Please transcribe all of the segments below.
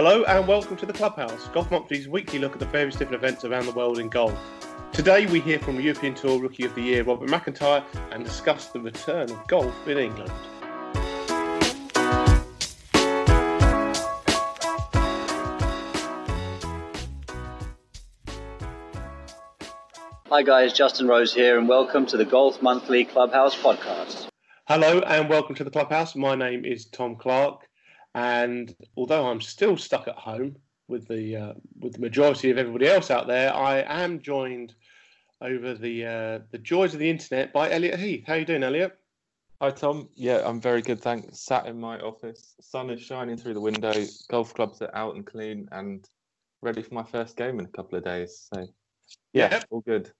Hello and welcome to the Clubhouse, Golf Monthly's weekly look at the various different events around the world in golf. Today we hear from European Tour Rookie of the Year Robert McIntyre and discuss the return of golf in England. Hi guys, Justin Rose here and welcome to the Golf Monthly Clubhouse podcast. Hello and welcome to the Clubhouse. My name is Tom Clark. And although I'm still stuck at home with the uh, with the majority of everybody else out there, I am joined over the uh, the joys of the internet by Elliot Heath. How you doing, Elliot? Hi Tom. Yeah, I'm very good. Thanks. Sat in my office. Sun is shining through the window. Golf clubs are out and clean, and ready for my first game in a couple of days. So, yeah, yeah. all good.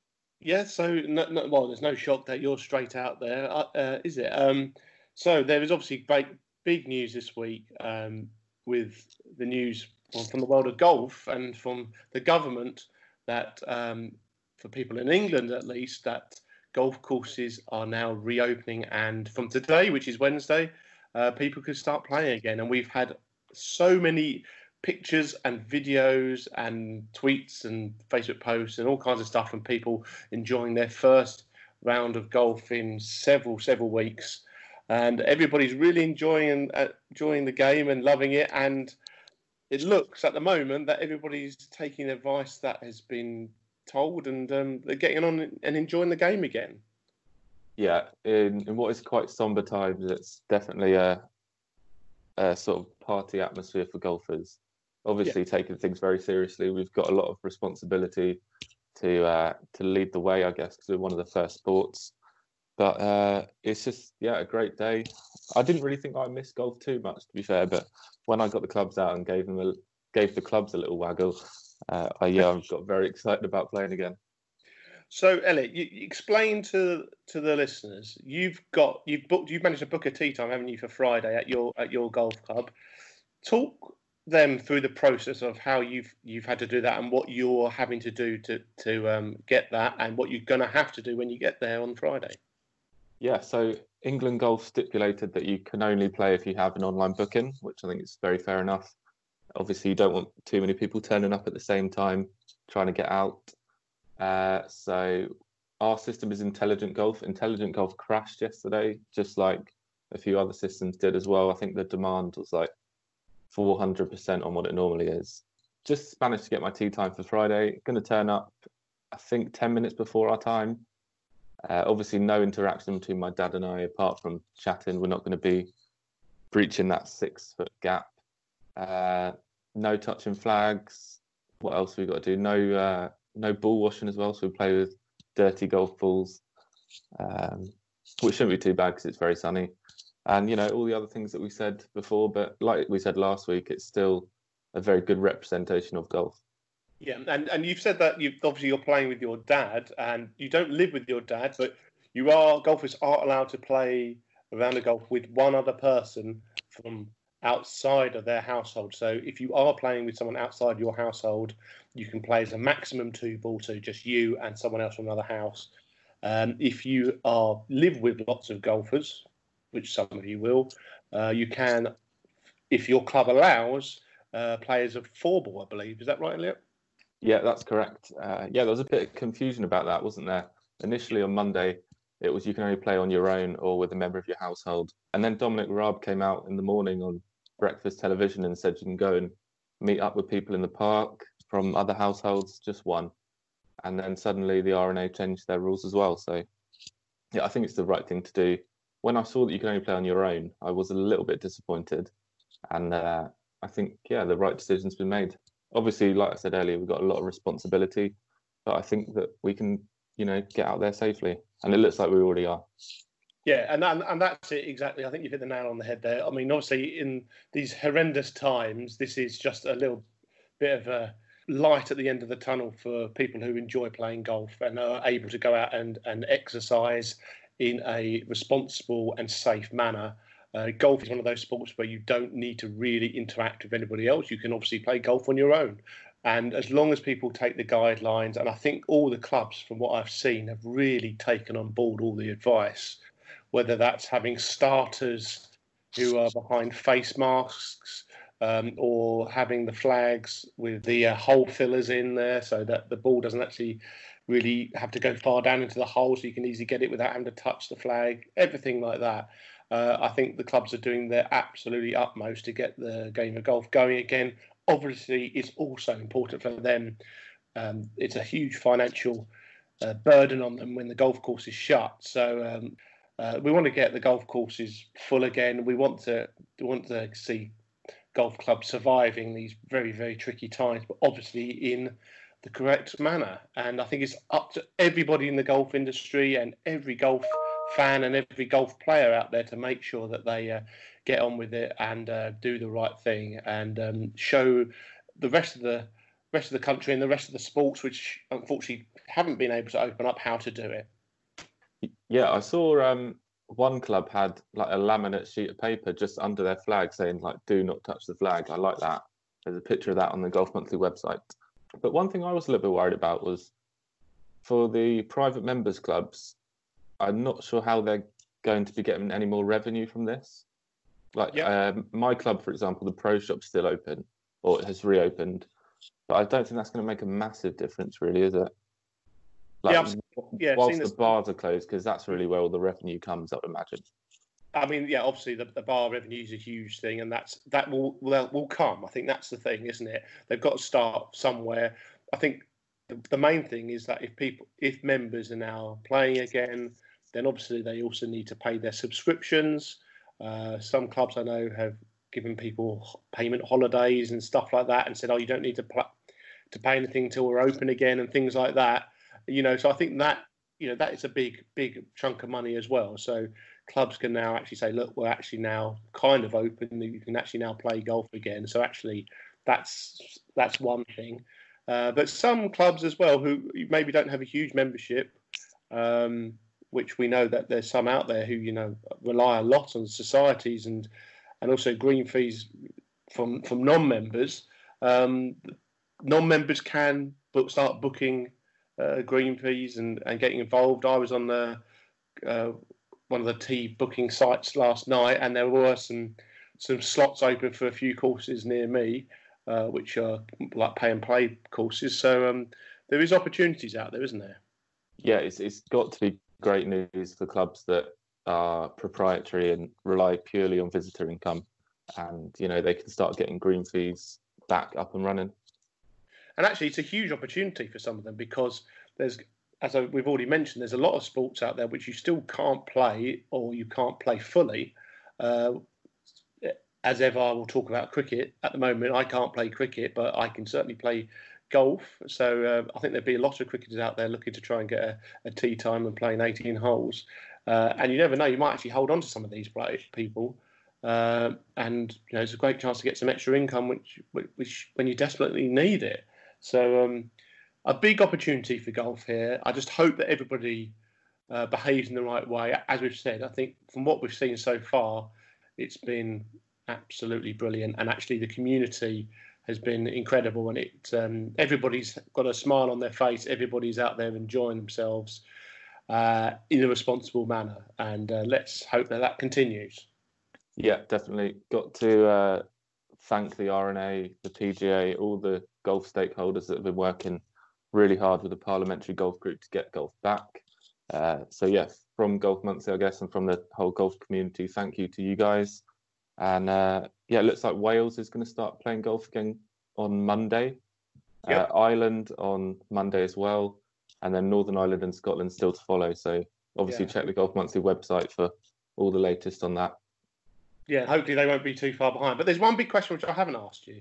Yeah. So, no, no, well, there's no shock that you're straight out there, uh, uh is it? Um, so there is obviously great big news this week um, with the news from the world of golf and from the government that, um, for people in England at least, that golf courses are now reopening. And from today, which is Wednesday, uh, people can start playing again. And we've had so many pictures and videos and tweets and Facebook posts and all kinds of stuff from people enjoying their first round of golf in several, several weeks and everybody's really enjoying uh, enjoying the game and loving it. And it looks at the moment that everybody's taking advice that has been told, and um, they're getting on and enjoying the game again. Yeah, in, in what is quite somber times, it's definitely a, a sort of party atmosphere for golfers. Obviously, yeah. taking things very seriously, we've got a lot of responsibility to uh, to lead the way, I guess, because we're one of the first sports but uh, it's just yeah a great day. I didn't really think I missed golf too much to be fair, but when I got the clubs out and gave them a, gave the clubs a little waggle, uh, I yeah I got very excited about playing again. So Elliot, you, you explain to to the listeners you've got you've booked you've managed to book a tee time, haven't you, for Friday at your at your golf club? Talk them through the process of how you've you've had to do that and what you're having to do to to um, get that and what you're going to have to do when you get there on Friday. Yeah, so England Golf stipulated that you can only play if you have an online booking, which I think is very fair enough. Obviously, you don't want too many people turning up at the same time trying to get out. Uh, so our system is Intelligent Golf. Intelligent Golf crashed yesterday, just like a few other systems did as well. I think the demand was like 400% on what it normally is. Just managed to get my tee time for Friday. Going to turn up, I think, 10 minutes before our time. Uh, obviously, no interaction between my dad and I apart from chatting. We're not going to be breaching that six foot gap. Uh, no touching flags. What else we got to do? No, uh, no ball washing as well. So we play with dirty golf balls, um, which shouldn't be too bad because it's very sunny. And you know all the other things that we said before, but like we said last week, it's still a very good representation of golf. Yeah, and, and you've said that you obviously you're playing with your dad, and you don't live with your dad, but you are golfers are allowed to play around the golf with one other person from outside of their household. So if you are playing with someone outside your household, you can play as a maximum two ball, so just you and someone else from another house. Um, if you are live with lots of golfers, which some of you will, uh, you can, if your club allows, uh, play as a four ball, I believe. Is that right, Elliot? Yeah, that's correct. Uh, yeah, there was a bit of confusion about that, wasn't there? Initially on Monday, it was you can only play on your own or with a member of your household. And then Dominic Raab came out in the morning on breakfast television and said you can go and meet up with people in the park from other households, just one. And then suddenly the R&A changed their rules as well. So, yeah, I think it's the right thing to do. When I saw that you can only play on your own, I was a little bit disappointed. And uh, I think, yeah, the right decision's been made obviously, like I said earlier, we've got a lot of responsibility, but I think that we can, you know, get out there safely, and it looks like we already are. Yeah, and, and and that's it exactly. I think you've hit the nail on the head there. I mean, obviously, in these horrendous times, this is just a little bit of a light at the end of the tunnel for people who enjoy playing golf and are able to go out and, and exercise in a responsible and safe manner uh, golf is one of those sports where you don't need to really interact with anybody else. You can obviously play golf on your own. And as long as people take the guidelines, and I think all the clubs, from what I've seen, have really taken on board all the advice, whether that's having starters who are behind face masks, um, or having the flags with the uh, hole fillers in there so that the ball doesn't actually really have to go far down into the hole so you can easily get it without having to touch the flag, everything like that. Uh, I think the clubs are doing their absolutely utmost to get the game of golf going again. Obviously, it's also important for them. Um, it's a huge financial uh, burden on them when the golf course is shut. So um, uh, we want to get the golf courses full again. We want to we want to see golf clubs surviving these very very tricky times, but obviously in the correct manner. And I think it's up to everybody in the golf industry and every golf fan and every golf player out there to make sure that they uh, get on with it and uh, do the right thing and um, show the rest of the rest of the country and the rest of the sports which unfortunately haven't been able to open up how to do it. Yeah, I saw um, one club had like a laminate sheet of paper just under their flag saying like "Do not touch the flag." I like that. There's a picture of that on the Golf Monthly website. But one thing I was a little bit worried about was for the private members clubs. I'm not sure how they're going to be getting any more revenue from this. Like yeah. um, my club, for example, the pro shop's still open or it has reopened, but I don't think that's going to make a massive difference, really, is it? Like, yeah, yeah, whilst the bars are closed, because that's really where all the revenue comes, I would imagine. I mean, yeah, obviously the, the bar revenue is a huge thing, and that's that will, will will come. I think that's the thing, isn't it? They've got to start somewhere. I think the, the main thing is that if people, if members are now playing again, then obviously they also need to pay their subscriptions. Uh, some clubs I know have given people payment holidays and stuff like that, and said, "Oh, you don't need to pl- to pay anything until we're open again," and things like that. You know, so I think that you know that is a big big chunk of money as well. So clubs can now actually say, look, we're actually now kind of open. You can actually now play golf again. So actually, that's that's one thing. Uh, but some clubs as well who maybe don't have a huge membership, um, which we know that there's some out there who you know rely a lot on societies and and also green fees from from non-members. Um, non-members can book, start booking uh, green fees and, and getting involved. I was on the uh, one of the tee booking sites last night, and there were some some slots open for a few courses near me, uh, which are like pay and play courses. So um, there is opportunities out there, isn't there? Yeah, it's it's got to be great news for clubs that are proprietary and rely purely on visitor income, and you know they can start getting green fees back up and running. And actually, it's a huge opportunity for some of them because there's as we've already mentioned, there's a lot of sports out there which you still can't play or you can't play fully. Uh, as ever, I will talk about cricket. At the moment, I can't play cricket, but I can certainly play golf. So uh, I think there'd be a lot of cricketers out there looking to try and get a, a tee time and playing 18 holes. Uh, and you never know, you might actually hold on to some of these people. Uh, and you know, it's a great chance to get some extra income, which, which when you desperately need it. So um, a big opportunity for golf here. I just hope that everybody uh, behaves in the right way. As we've said, I think from what we've seen so far, it's been absolutely brilliant, and actually the community has been incredible, and it um, everybody's got a smile on their face. Everybody's out there enjoying themselves uh, in a responsible manner, and uh, let's hope that that continues. Yeah, definitely. Got to uh, thank the R&A, the PGA, all the golf stakeholders that have been working really hard with the parliamentary golf group to get golf back. Uh, so yes, from Golf Monthly, I guess, and from the whole golf community, thank you to you guys. And uh, yeah, it looks like Wales is going to start playing golf again on Monday. Uh, yep. Uh, Ireland on Monday as well, and then Northern Ireland and Scotland still to follow. So obviously, yeah. check the Golf Monthly website for all the latest on that. Yeah, hopefully they won't be too far behind. But there's one big question which I haven't asked you.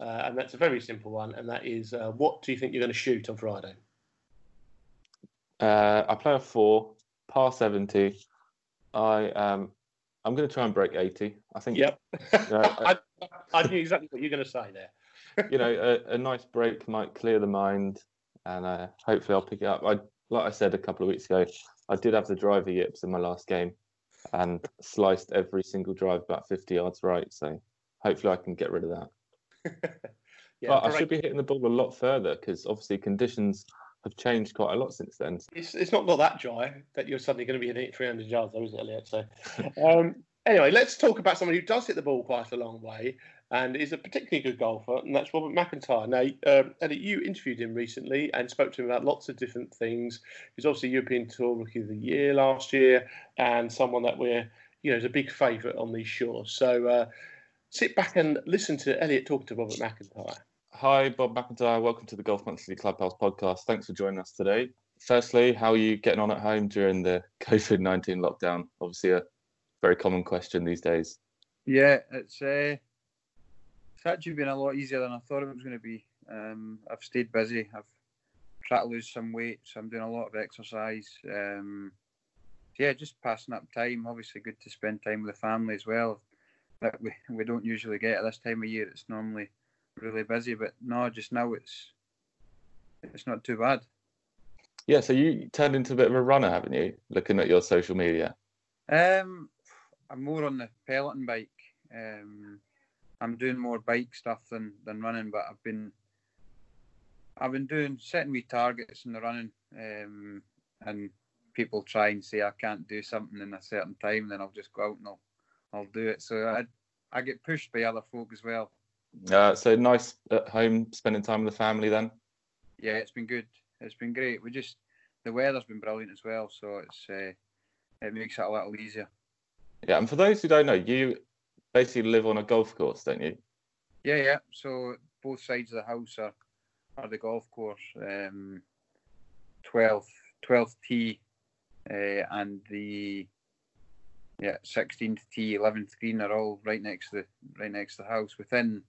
Uh, and that's a very simple one, and that is, uh, what do you think you're going to shoot on Friday? Uh, I play a four, par seventy. I um, I'm going to try and break eighty. I think. Yep. I, I, knew exactly what you're going to say there. you know, a, a, nice break might clear the mind, and uh, hopefully I'll pick it up. I like I said a couple of weeks ago, I did have the driver yips in my last game, and sliced every single drive about 50 yards right. So hopefully I can get rid of that. yeah, but I should be hitting the ball a lot further because obviously conditions have changed quite a lot since then. It's, it's not, not that dry that you're suddenly going to be hitting 300 yards, though, is it, Elliot? So, um, anyway, let's talk about someone who does hit the ball quite a long way. and is a particularly good golfer, and that's Robert McIntyre. Now, um, Eddie, you interviewed him recently and spoke to him about lots of different things. He's obviously European Tour Rookie of the Year last year, and someone that we're, you know, is a big favourite on these shores. So uh, sit back and listen to Elliot talk to Robert McIntyre. Hi, Bob McIntyre. Welcome to the Golf Monthly Clubhouse podcast. Thanks for joining us today. Firstly, how are you getting on at home during the COVID 19 lockdown? Obviously, a very common question these days. Yeah, it's uh, it's actually been a lot easier than I thought it was going to be. Um, I've stayed busy. I've tried to lose some weight, so I'm doing a lot of exercise. Um, yeah, just passing up time. Obviously, good to spend time with the family as well. That we we don't usually get at this time of year. It's normally really busy, but no, just now it's it's not too bad. Yeah, so you turned into a bit of a runner, haven't you? Looking at your social media. Um, I'm more on the peloton bike. Um, I'm doing more bike stuff than, than running, but I've been I've been doing setting me targets in the running, um, and people try and say I can't do something in a certain time, then I'll just go out and I'll I'll do it. So I I get pushed by other folk as well. Uh, so nice at home, spending time with the family then. Yeah, it's been good. It's been great. We just the weather's been brilliant as well, so it's uh, it makes it a little easier. Yeah, and for those who don't know, you basically live on a golf course, don't you? Yeah, yeah. So both sides of the house are, are the golf course. Um, 12th, 12th tee uh, and the yeah 16th tee, 11th green are all right next to the right next to the house. Within,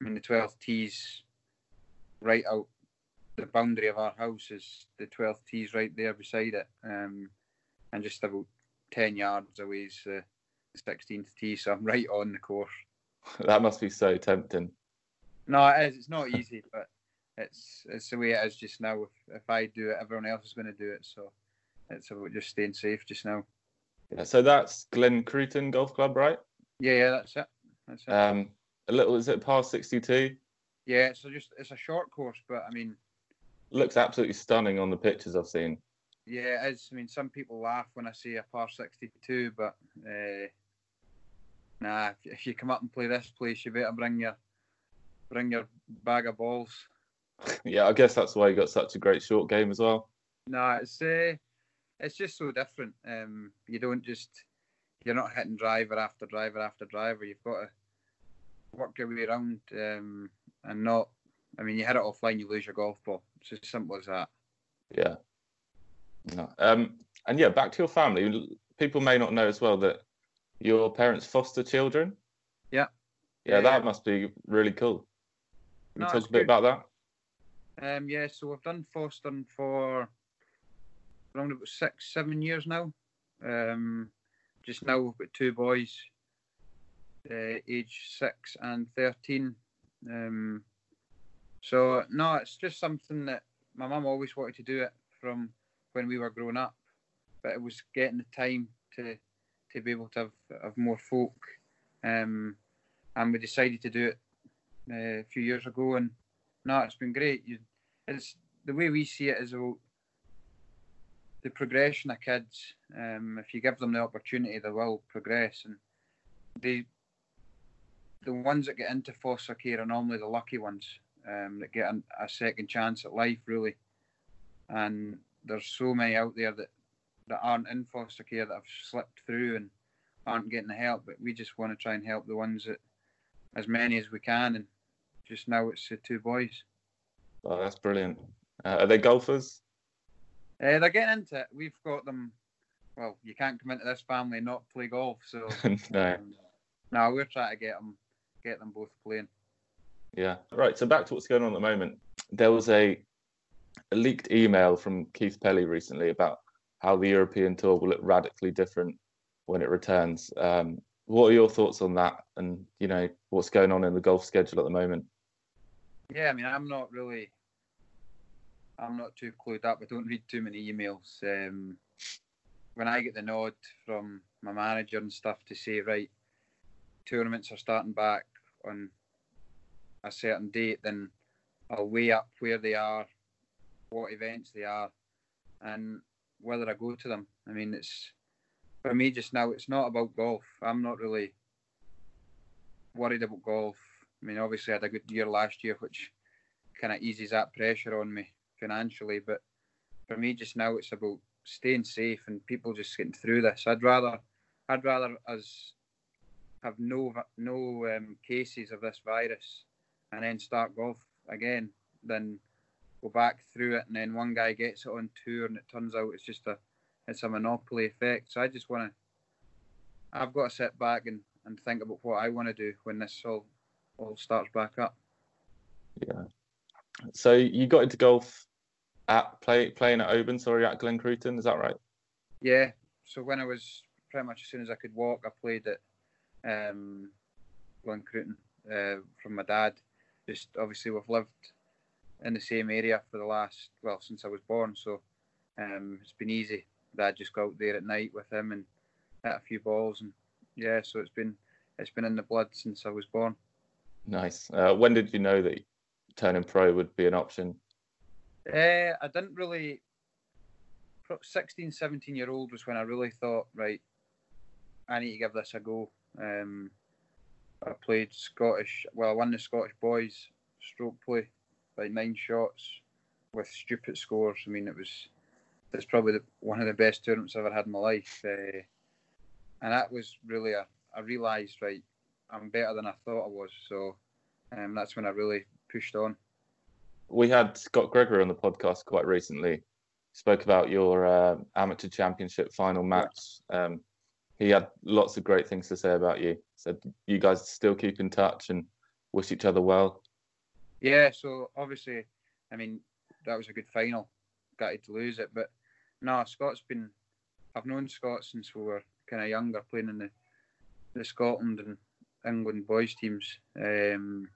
I mean, the 12th tees right out the boundary of our house is the 12th tees right there beside it, um, and just about 10 yards away is the 16th tee, so I'm right on the course. that must be so tempting. No, it is. It's not easy, but it's it's the way it is just now. If, if I do it, everyone else is going to do it. So it's about just staying safe just now. Yeah, so that's Glencruitten Golf Club, right? Yeah, yeah, that's it. That's it. Um, a little, is it past 62? yeah, so just it's a short course, but I mean, Looks absolutely stunning on the pictures I've seen. yeah, it is. I mean, some people laugh when I say a par 62, but uh, nah, if, if you come up and play this place, you better bring your bring your bag of balls. Yeah, I guess that's why you got such a great short game as well. No, it's uh, it's just so different. Um, you don't just you're not hitting driver after driver after driver. You've got to work your way around um, and not. I mean, you hit it offline, you lose your golf ball. It's as simple as that. Yeah. No. Um, and yeah, back to your family. People may not know as well that your parents foster children. Yeah. Yeah, Yeah, that yeah. must be really cool. Can No, you talk a bit good. about that? Um, yeah, so we've done fostering for around about six, seven years now. Um, just now we've got two boys, uh, age six and thirteen. Um, so no, it's just something that my mum always wanted to do it from when we were growing up, but it was getting the time to to be able to have, have more folk. Um, and we decided to do it uh, a few years ago, and no, it's been great. You, it's the way we see it is about the progression of kids. Um, if you give them the opportunity, they will progress, and they the ones that get into foster care are normally the lucky ones um, that get a second chance at life, really. And there's so many out there that that aren't in foster care that have slipped through and aren't getting the help. But we just want to try and help the ones that as many as we can. And just now it's the two boys. Oh, that's brilliant. Uh, are they golfers? Uh, they're getting into it. We've got them. Well, you can't come into this family and not play golf. So no. um, no, we're trying to get them, get them both playing. Yeah. Right. So back to what's going on at the moment. There was a, a leaked email from Keith Pelley recently about how the European Tour will look radically different when it returns. Um, what are your thoughts on that? And you know what's going on in the golf schedule at the moment? Yeah, I mean, I'm not really. I'm not too clued up. I don't read too many emails. Um, when I get the nod from my manager and stuff to say, right, tournaments are starting back on a certain date, then I'll weigh up where they are, what events they are, and whether I go to them. I mean, it's for me just now. It's not about golf. I'm not really. worried about golf. I mean, obviously, I had a good year last year, which kind of eases that pressure on me financially. But for me, just now, it's about staying safe and people just getting through this. I'd rather, I'd rather us have no no um, cases of this virus and then start golf again then go back through it and then one guy gets it on tour and it turns out it's just a it's a monopoly effect. So I just want to, I've got to sit back and, and think about what I want to do when this all all starts back up. Yeah. So you got into golf at play playing at Oban, sorry, at Glencruitten, is that right? Yeah. So when I was pretty much as soon as I could walk, I played at um, uh, from my dad. Just obviously we've lived in the same area for the last well since I was born, so um, it's been easy. Dad just go out there at night with him and hit a few balls, and yeah, so it's been it's been in the blood since I was born. Nice. Uh, when did you know that turning pro would be an option? Uh, I didn't really. 16, 17 year old was when I really thought, right, I need to give this a go. Um, I played Scottish. Well, I won the Scottish boys stroke play by nine shots with stupid scores. I mean, it was it's probably the, one of the best tournaments I've ever had in my life, uh, and that was really a. I realised right, I'm better than I thought I was. So um, that's when I really pushed on. We had Scott Gregory on the podcast quite recently. Spoke about your uh, amateur championship final match. Um, he had lots of great things to say about you. Said you guys still keep in touch and wish each other well. Yeah, so obviously, I mean, that was a good final. Gutted to lose it, but no, Scott's been. I've known Scott since we were kind of younger, playing in the the Scotland and England boys teams. Um,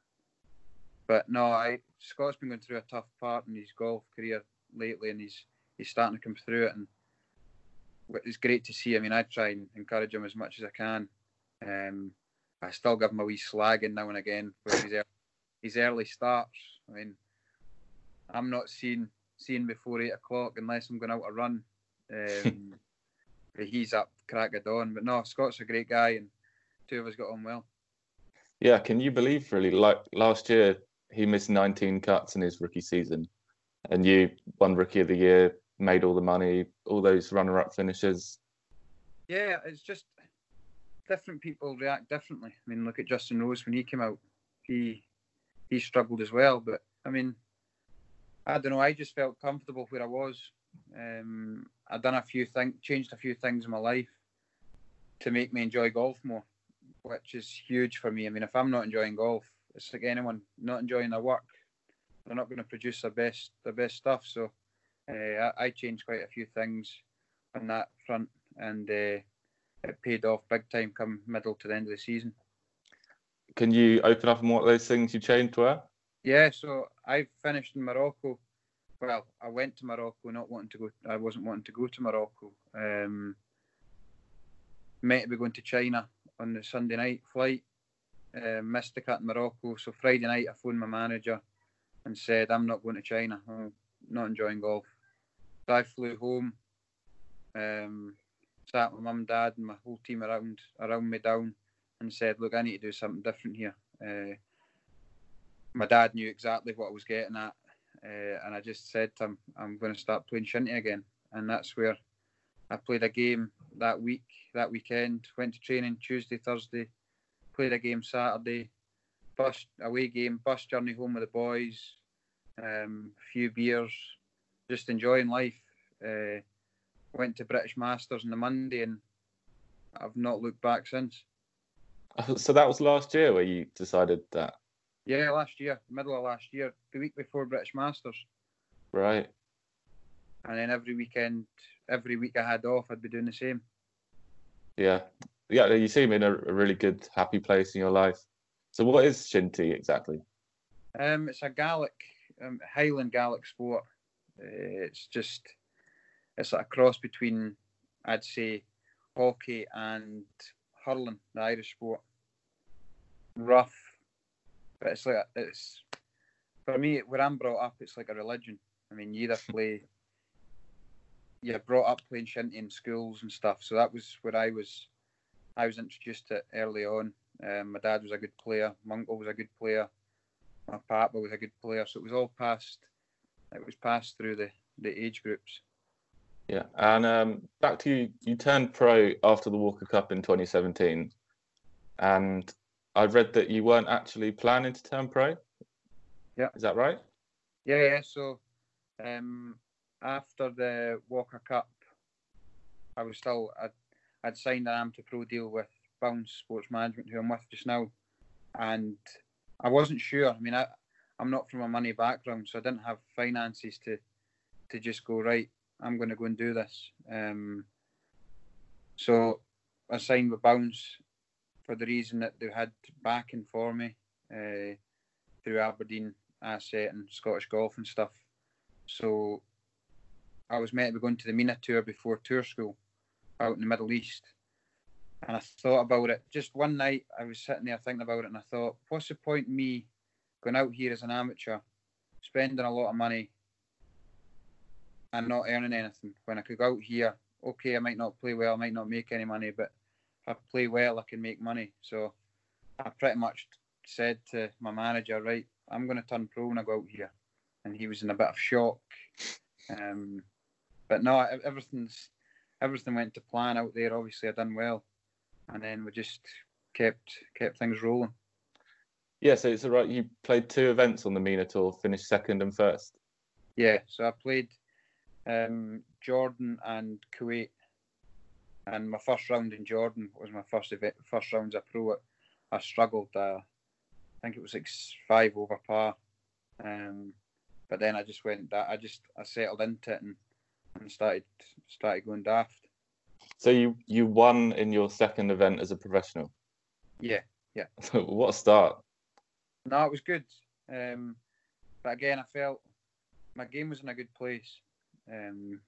but no, I Scott's been going through a tough part in his golf career lately, and he's he's starting to come through it, and it's great to see. I mean, I try and encourage him as much as I can. Um, I still give him a wee slagging now and again for his, his early starts. I mean, I'm not seeing seeing before eight o'clock unless I'm going out to run. Um, he's up crack of dawn. But no, Scott's a great guy, and two of us got on well. Yeah, can you believe really? Like last year, he missed 19 cuts in his rookie season, and you won Rookie of the Year, made all the money, all those runner-up finishes. Yeah, it's just different people react differently. I mean, look at Justin Rose when he came out, he he struggled as well. But I mean, I don't know. I just felt comfortable where I was. Um, I've done a few things, changed a few things in my life to make me enjoy golf more, which is huge for me. I mean, if I'm not enjoying golf, it's like anyone not enjoying their work. They're not going to produce their best their best stuff. So uh, I, I, changed quite a few things on that front, and uh, it paid off big time come middle to the end of the season. Can you open up on what those things you changed were? Yeah, so I finished in Morocco. Well, I went to Morocco, not wanting to go. I wasn't wanting to go to Morocco. Um, meant to be going to China on the Sunday night flight. Uh, missed the cut in Morocco. So Friday night, I phoned my manager and said, "I'm not going to China. I'm not enjoying golf." I flew home. Um, sat with mum, dad, and my whole team around around me down, and said, "Look, I need to do something different here." Uh, my dad knew exactly what I was getting at, uh, and I just said to him, "I'm going to start playing shinty again," and that's where I played a game that week, that weekend. Went to training Tuesday, Thursday, played a game Saturday, bus away game, bus journey home with the boys, um, a few beers, just enjoying life. Uh, went to British Masters on the Monday, and I've not looked back since. So that was last year where you decided that. Yeah, last year, middle of last year, the week before British Masters. Right. And then every weekend, every week I had off, I'd be doing the same. Yeah, yeah. You seem in a, a really good, happy place in your life. So, what is shinty exactly? Um, it's a Gaelic, um, Highland Gaelic sport. Uh, it's just, it's like a cross between, I'd say, hockey and hurling, the Irish sport. Rough, but it's like it's for me where I'm brought up. It's like a religion. I mean, you either play, you're brought up playing shinty in schools and stuff. So that was where I was. I was introduced to early on, Um, my dad was a good player. My uncle was a good player. My papa was a good player. So it was all passed. It was passed through the, the age groups. Yeah, and um, back to you. You turned pro after the Walker Cup in 2017, and I read that you weren't actually planning to turn pro. Yeah, is that right? Yeah, yeah. So um, after the Walker Cup, I was still I'd, I'd signed an amateur pro deal with Bounce Sports Management, who I'm with just now, and I wasn't sure. I mean, I I'm not from a money background, so I didn't have finances to to just go right. I'm going to go and do this. Um, so I signed with Bounce for the reason that they had backing for me uh, through Aberdeen Asset and Scottish Golf and stuff. So I was meant to be going to the MENA tour before tour school out in the Middle East. And I thought about it. Just one night, I was sitting there thinking about it, and I thought, what's the point in me going out here as an amateur, spending a lot of money, and not earning anything when I could go out here? Okay, I might not play well, I might not make any money, but if I play well, I can make money. So I pretty much said to my manager, right, I'm going to turn pro when I go out here. And he was in a bit of shock. Um, but no, everything's everything went to plan out there. Obviously, I done well, and then we just kept kept things rolling. Yeah, so it's right. You played two events on the MENA tour, finished second and first. Yeah, so I played um, Jordan and Kuwait, and my first round in Jordan was my first event, first rounds I a pro. I struggled. Uh, I think it was like five over par, um, but then I just went that I just I settled into it and, and started started going daft. So you you won in your second event as a professional. Yeah, yeah. what a start! No, it was good. Um, but again, I felt my game was in a good place. Um,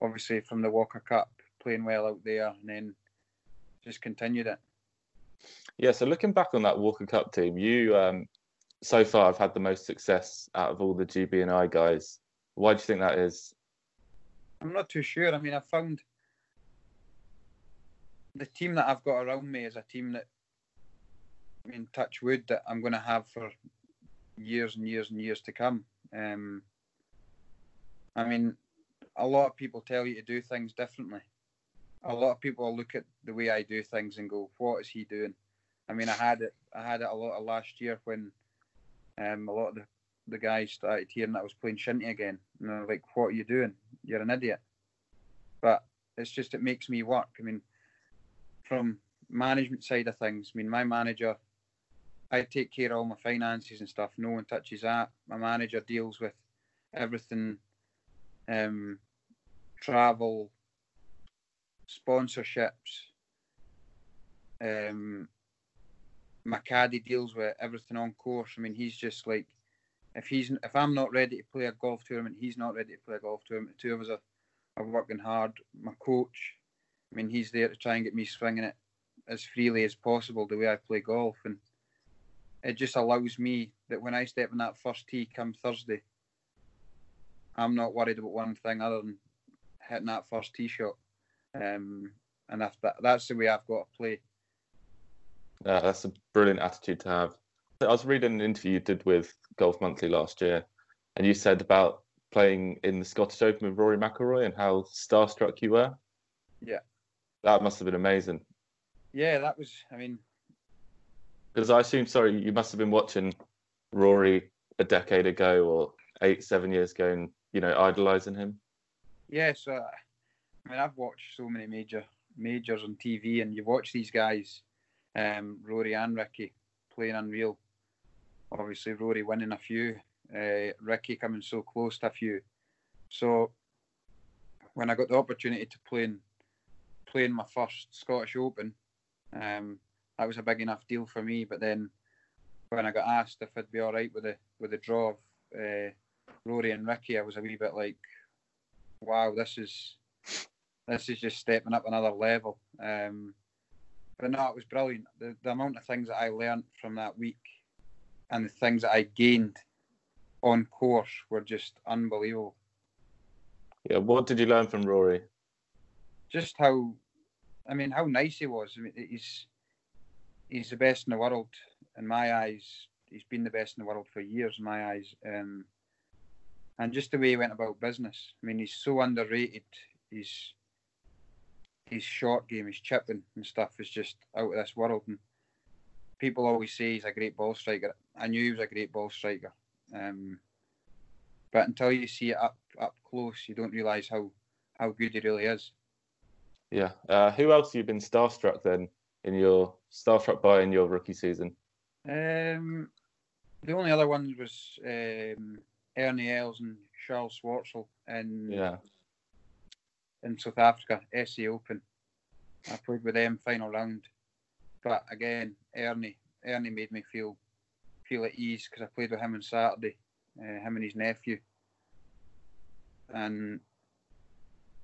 obviously, from the Walker Cup, playing well out there, and then just continued it. Yeah, so looking back on that Walker Cup team, you um, so far have had the most success out of all the GB and I guys. Why do you think that is? I'm not too sure. I mean, I found the team that I've got around me is a team that, mean, touch wood, that I'm going to have for years and years and years to come. Um, I mean, a lot of people tell you to do things differently. A lot of people look at the way I do things and go, "What is he doing?" I mean, I had it. I had it a lot of last year when um, a lot of the, the guys started hearing that I was playing shinty again, and they're like, "What are you doing? You're an idiot." But it's just it makes me work. I mean, from management side of things, I mean, my manager, I take care of all my finances and stuff. No one touches that. My manager deals with everything, um, travel, sponsorships. Um, my caddy deals with everything on course. I mean, he's just like, if he's if I'm not ready to play a golf tournament, he's not ready to play a golf tournament. The two of us are, are working hard. My coach, I mean, he's there to try and get me swinging it as freely as possible the way I play golf, and it just allows me that when I step in that first tee come Thursday, I'm not worried about one thing other than hitting that first tee shot. Um, and if that, that's the way I've got to play. Yeah, that's a brilliant attitude to have. I was reading an interview you did with Golf Monthly last year, and you said about playing in the Scottish Open with Rory McIlroy and how starstruck you were. Yeah, that must have been amazing. Yeah, that was. I mean, because I assume, sorry, you must have been watching Rory a decade ago or eight, seven years ago, and you know, idolizing him. Yeah, so I mean, I've watched so many major majors on TV, and you watch these guys um, Rory and Rickie playing unreal. Obviously, Rory winning a few, uh, Rickie coming so close to a few. So when I got the opportunity to play in, play in my first Scottish Open, um, that was a big enough deal for me. But then when I got asked if I'd be all right with the with the draw of uh, Rory and Rickie, I was a wee bit like, "Wow, this is this is just stepping up another level." Um, but no, it was brilliant. The, the amount of things that I learned from that week and the things that I gained on course were just unbelievable. Yeah, what did you learn from Rory? Just how, I mean, how nice he was. I mean, he's he's the best in the world in my eyes. He's been the best in the world for years in my eyes. Um, and just the way he went about business. I mean, he's so underrated. He's his short game, his chipping and stuff is just out of this world. And people always say he's a great ball striker. I knew he was a great ball striker, um, but until you see it up up close, you don't realise how how good he really is. Yeah. Uh, who else have you been starstruck then in your Star starstruck by in your rookie season? Um, the only other ones was um, Ernie Els and Charl Schwartzel in Yeah. in South Africa, SA Open. I played with them final round, but again, Ernie Ernie made me feel feel at ease because I played with him on Saturday, uh, him and his nephew, and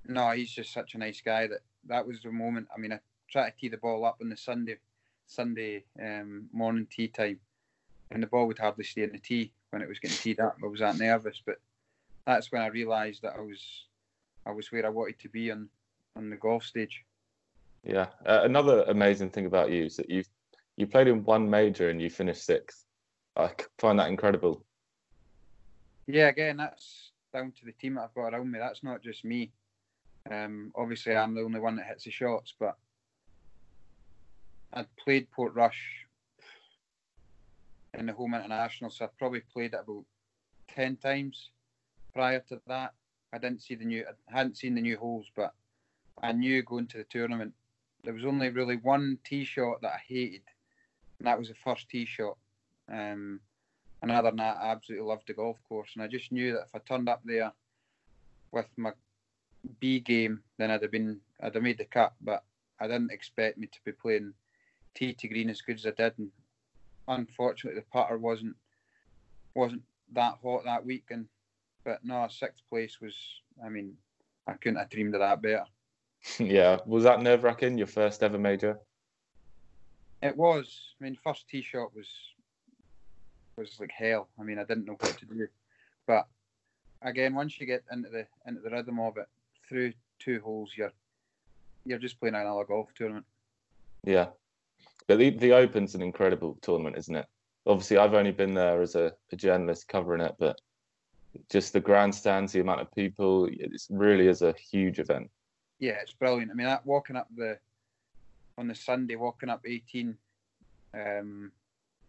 no, he's just such a nice guy that that was the moment. I mean, I tried to tee the ball up on the Sunday Sunday um, morning tee time, and the ball would hardly stay in the tee when it was getting teed up. I was that nervous, but that's when I realised that I was I was where I wanted to be on on the golf stage. Yeah. Uh, another amazing thing about you is that you you played in one major and you finished sixth. I find that incredible. Yeah, again, that's down to the team that I've got around me. That's not just me. Um, obviously, I'm the only one that hits the shots, but I'd played Portrush in the home international, so I've probably played it about ten times prior to that. I didn't see the new, I hadn't seen the new holes, but I knew going to the tournament there was only really one tee shot that I hated, and that was the first tee shot. Um, and other than that, I absolutely loved the golf course, and I just knew that if I turned up there with my B game, then I'd have been, I'd have made the cut. But I didn't expect me to be playing tee to green as good as I did, and unfortunately, the putter wasn't wasn't that hot that week. And but no, sixth place was, I mean, I couldn't have dreamed of that better. yeah. Was that nerve wracking? Your first ever major? It was. I mean, first tee shot was was like hell. I mean, I didn't know what to do, but again, once you get into the into the rhythm of it, through two holes, you're you're just playing another golf tournament. Yeah. But the, the Open's an incredible tournament, isn't it? Obviously, I've only been there as a, a journalist covering it, but just the grandstands, the amount of people, it really is a huge event. Yeah, it's brilliant. I mean, that walking up the on the Sunday, walking up 18, um,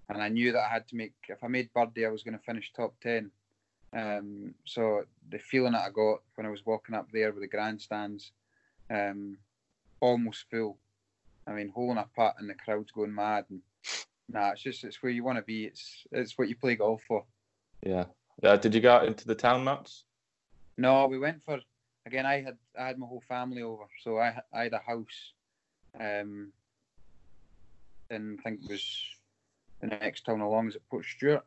and I knew that I had to make. If I made birdie, I was going to finish top 10. Um, so the feeling that I got when I was walking up there with the grandstands, um, almost full. I mean, holding a putt and the crowd's going mad. And nah, it's just it's where you want to be. It's it's what you play golf for. Yeah. Uh, did you go out into the town much? No, we went for again. I had I had my whole family over, so I I had a house, um, and I think it was the next town along is it Portstewart.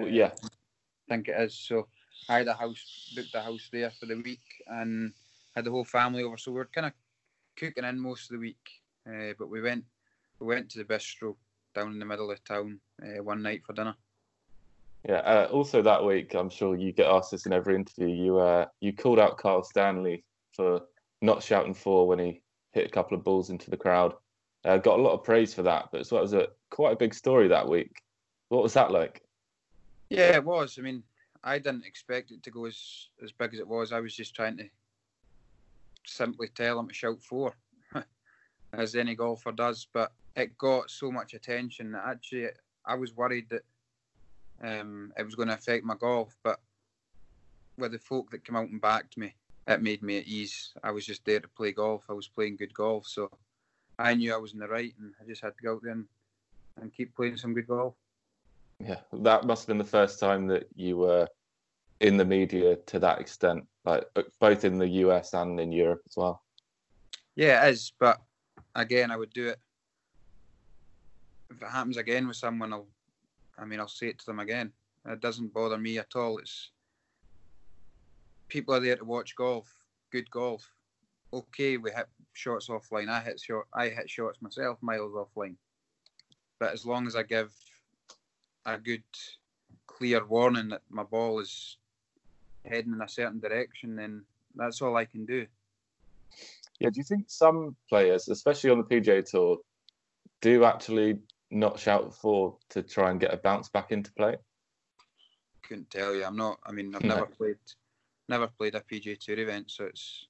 Uh, yeah. I think it is. So I had a house, booked a house there for the week, and had the whole family over. So we are kind of cooking in most of the week. Uh, but we went, we went to the bistro down in the middle of town uh, one night for dinner. Yeah. Uh, also that week, I'm sure you get asked this in every interview. You uh, you called out Kyle Stanley for not shouting fore when he hit a couple of balls into the crowd. Uh, got a lot of praise for that, but as well as a quite a big story that week. What was that like? Yeah, it was. I mean, I didn't expect it to go as as big as it was. I was just trying to simply tell him to shout fore, as any golfer does. But it got so much attention that actually I was worried that um, it was going to affect my golf. But with the folk that came out and backed me, it made me at ease. I was just there to play golf. I was playing good golf, so I knew I was in the right, and I just had to go out there and, and keep playing some good golf. Yeah, that must have been the first time that you were in the media to that extent, like uh, both in the US and in Europe as well. Yeah, it is. But again, I would do it if it happens again with someone. I'll, I mean, I'll say it to them again. It doesn't bother me at all. It's people are there to watch golf, good golf. Okay, we hit shots offline. I hit shot. I hit shots myself, miles offline. But as long as I give a good, clear warning that my ball is heading in a certain direction, then that's all I can do. Yeah, do you think some players, especially on the PGA Tour, do actually not shout for to try and get a bounce back into play? Couldn't tell you. I'm not. I mean, I've No. never played, never played a PGA Tour event, so it's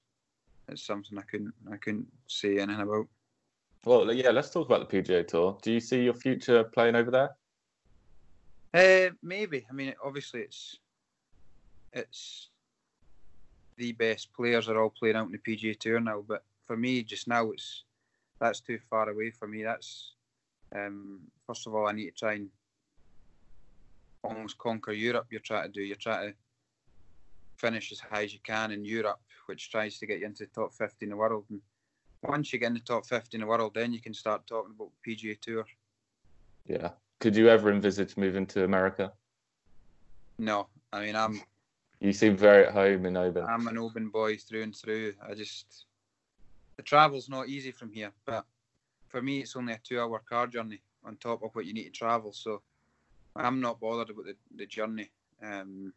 it's something I couldn't I couldn't say anything about. Well, yeah, let's talk about the PGA Tour. Do you see your future playing over there? Uh, maybe. I mean, obviously, it's it's the best players are all playing out in the PGA Tour now. But for me, just now, it's that's too far away for me. That's um, first of all, I need to try and almost conquer Europe. You're trying to do. You're trying to finish as high as you can in Europe, which tries to get you into the top 50 in the world. And once you get in the top 50 in the world, then you can start talking about PGA Tour. Yeah. Could you ever envisage moving to America? No, I mean, I'm You seem very at home in Oban. I'm an Oban boy through and through. I just the travel's not easy from here, but for me it's only a two-hour car journey on top of what you need to travel. So I'm not bothered about the, the journey. Um,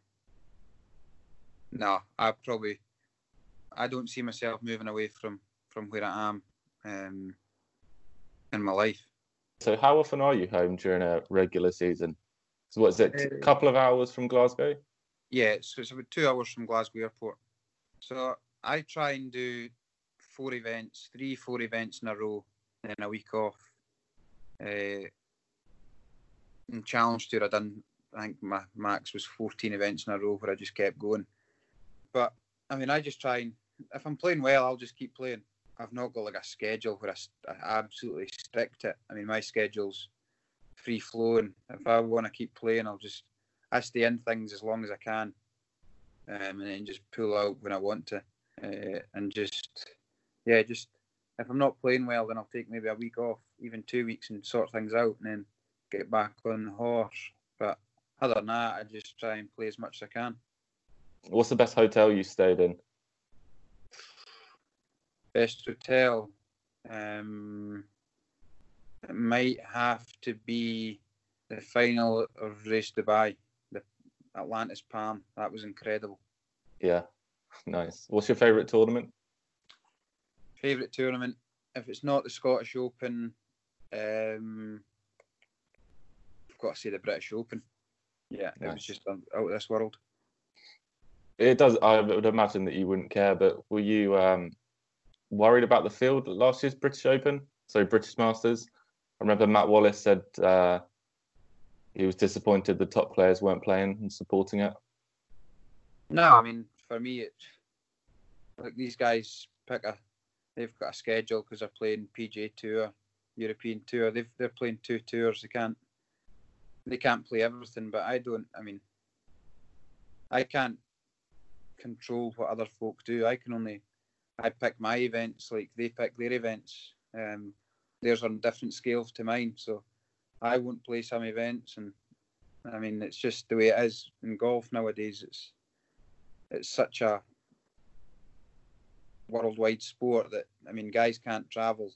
no, I probably I don't see myself moving away from from where I am um, in my life. So, how often are you home during a regular season? So, what is it? A Uh, couple of hours from Glasgow? Yeah, so it's about two hours from Glasgow Airport. So I try and do four events, three, four events in a row, then a week off. Uh, in Challenge Tour, I done, I think my max was 14 events in a row where I just kept going. But I mean, I just try and, if I'm playing well, I'll just keep playing. I've not got like a schedule where I absolutely strict it. I mean, my schedule's free flowing. If I want to keep playing, I'll just I stay in things as long as I can, um, and then just pull out when I want to, uh, and just yeah, just if I'm not playing well, then I'll take maybe a week off, even two weeks, and sort things out, and then get back on the horse. But other than that, I just try and play as much as I can. What's the best hotel you stayed in? Best hotel, um, it might have to be the final of Race Dubai, Atlantis Palm. That was incredible. Yeah, nice. What's your favourite tournament? Favourite tournament? If it's not the Scottish Open, um, I've got to say the British Open. Yeah, it was just out out of this world. It does. I would imagine that you wouldn't care, but were you um, worried about the field last year's British Open? So British Masters. I remember Matt Wallace said uh, he was disappointed the top players weren't playing and supporting it. No, I mean for me, it like these guys pick a, they've got a schedule because they're playing PGA Tour, European Tour. They've they're playing two tours. They can't they can't play everything. But I don't. I mean, I can't control what other folk do. I can only I pick my events like they pick their events. Um, theirs are on different scales to mine, so I won't play some events, and I mean it's just the way it is in golf nowadays. It's it's such a worldwide sport that I mean guys can't travel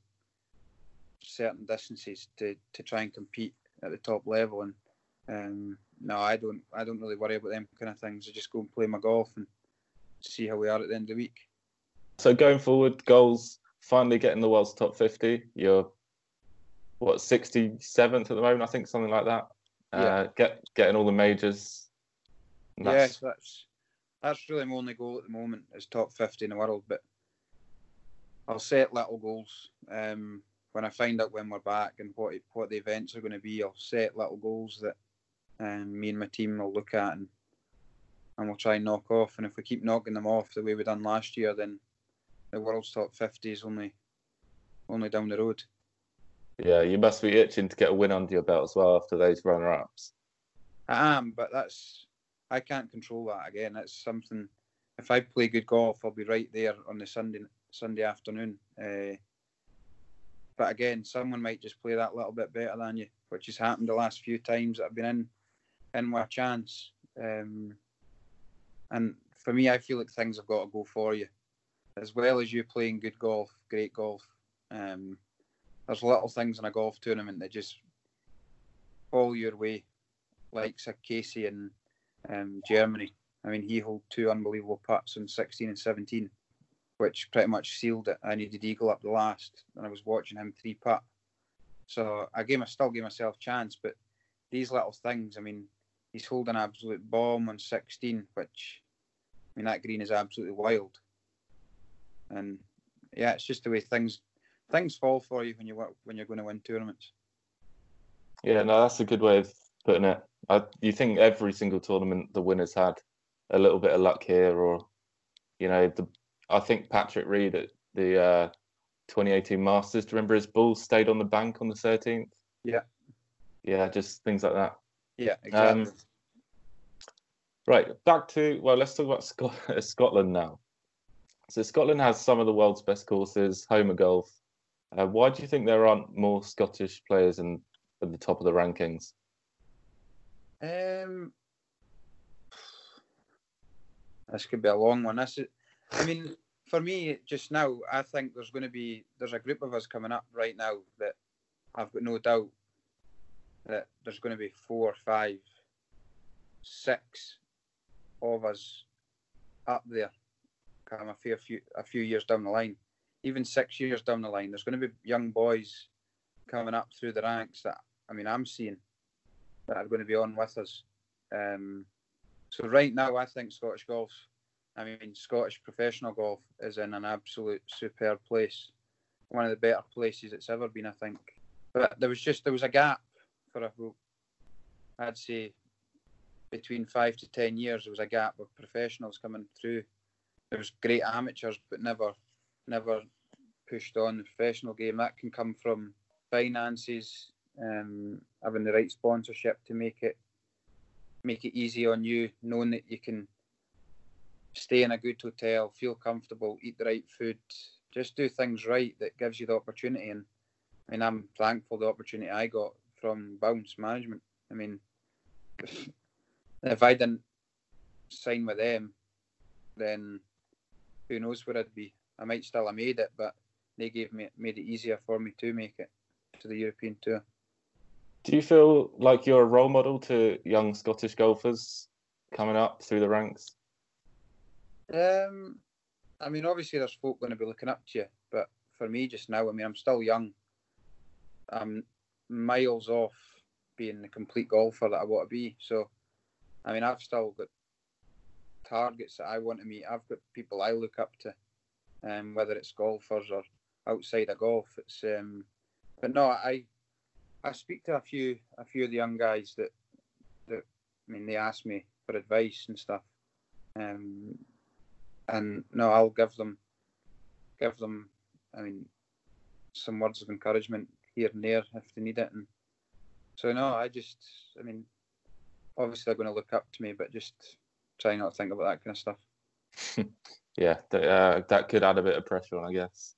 certain distances to, to try and compete at the top level and um, no I don't I don't really worry about them kind of things I just go and play my golf and see how we are at the end of the week So going forward, goals finally getting the world's top fifty. You're what 67th at the moment, I think, something like that. Yeah. Uh, get getting all the majors. yes that's that's really my only goal at the moment is top 50 in the world but I'll set little goals um, when I find out when we're back and what what the events are going to be I'll set little goals that um, me and my team will look at and and we'll try and knock off and if we keep knocking them off the way we done last year then the world's top 50 is only only down the road Yeah, you must be itching to get a win under your belt as well after those runner-ups. I am, but that's I can't control that again. That's something. If I play good golf, I'll be right there on the Sunday Sunday afternoon. Uh, but again, someone might just play that little bit better than you, which has happened the last few times that I've been in in with a chance. Um, and for me, I feel like things have got to go for you, as well as you playing good golf, great golf. Um, there's little things in a golf tournament that just fall your way like Sir Casey in um, Germany. I mean, he held two unbelievable putts in 16 and 17, which pretty much sealed it. I needed eagle up the last, and I was watching him three putt, So I gave I still gave myself a chance, but these little things, I mean, he's holding an absolute bomb on 16, which I mean that green is absolutely wild. And yeah, it's just the way things things fall for you when you when you're going to win tournaments. Yeah, no, that's a good way of putting it. I, you think every single tournament the winners had a little bit of luck here, or you know, the I think Patrick Reed at the uh, 2018 Masters. Do you remember his ball stayed on the bank on the 13th? Yeah. Yeah, just things like that. Yeah, exactly. Um, right, back to well, let's talk about Scot- Scotland now. So Scotland has some of the world's best courses, home of golf. Uh, why do you think there aren't more Scottish players in at the top of the rankings? Um, this could be a long one. This, is, I mean, for me, just now, I think there's going to be there's a group of us coming up right now that I've got no doubt that there's going to be four, five, six of us up there. Come a few, a few, a few years down the line, even six years down the line, there's going to be young boys coming up through the ranks that I mean I'm seeing that are going to be on with us. Um, so right now, I think Scottish golf I mean, Scottish professional golf is in an absolute superb place. One of the better places it's ever been, I think. But there was just there was a gap for a, I'd say, between five to ten years. There was a gap of professionals coming through. There was great amateurs, but never, never pushed on the professional game. That can come from finances, um, having the right sponsorship to make it make it easy on you, knowing that you can stay in a good hotel, feel comfortable, eat the right food, just do things right that gives you the opportunity. And I mean, I'm thankful the opportunity I got from Bounce Management. I mean, if I didn't sign with them, then who knows where I'd be. I might still have made it, but they gave me made it easier for me to make it to the European Tour. Do you feel like you're a role model to young Scottish golfers coming up through the ranks? Um, I mean, obviously, there's folk going to be looking up to you, but for me, just now, I mean, I'm still young. I'm miles off being the complete golfer that I want to be. So, I mean, I've still got targets that I want to meet. I've got people I look up to, um, whether it's golfers or outside of golf. It's um, but no, I I speak to a few a few of the young guys that that I mean they ask me for advice and stuff. Um, and no, I'll give them give them. I mean, some words of encouragement here and there if they need it. And so no, I just, I mean, obviously they're going to look up to me, but just try not to think about that kind of stuff. yeah, uh, that could add a bit of pressure on, I guess.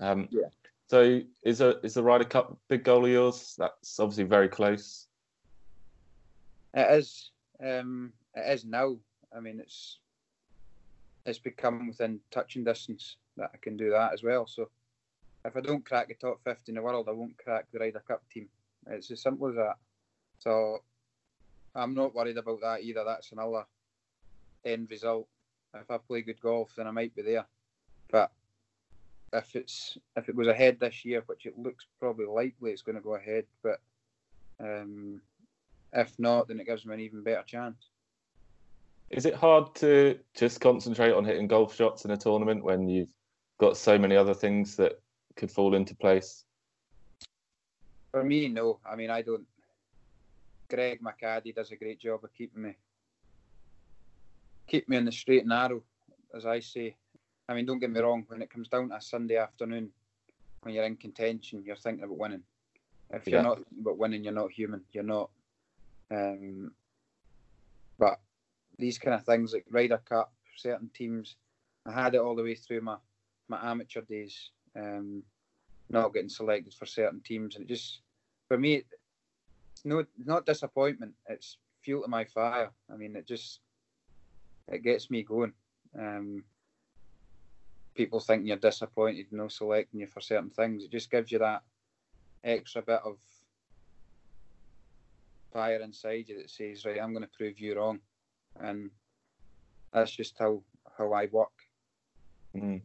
Um, yeah. So is a is the Ryder Cup big goal of yours? That's obviously very close. It is. Um, it is now. I mean, it's it's become within touching distance that I can do that as well. So if I don't crack the top 50 in the world, I won't crack the Ryder Cup team. It's as simple as that. So I'm not worried about that either. That's another end result. If I play good golf, then I might be there. But if it's if it goes ahead this year, which it looks probably likely it's going to go ahead, but um, if not, then it gives me an even better chance. Is it hard to just concentrate on hitting golf shots in a tournament when you've got so many other things that could fall into place? For me, no. I mean, I don't. Greg McAdie does a great job of keeping me keep me on the straight and narrow, as I say. I mean, don't get me wrong. When it comes down to a Sunday afternoon, when you're in contention, you're thinking about winning. If you're not about winning, you're not human. You're not. Um, but these kind of things like Ryder Cup, certain teams. I had it all the way through my, my amateur days, um, not getting selected for certain teams, and it just for me, it's no not disappointment. It's fuel to my fire. I mean, it just it gets me going. Um, people think you're disappointed, no selecting you for certain things. It just gives you that extra bit of fire inside you that says, right, I'm going to prove you wrong and that's just how how I work. Mm.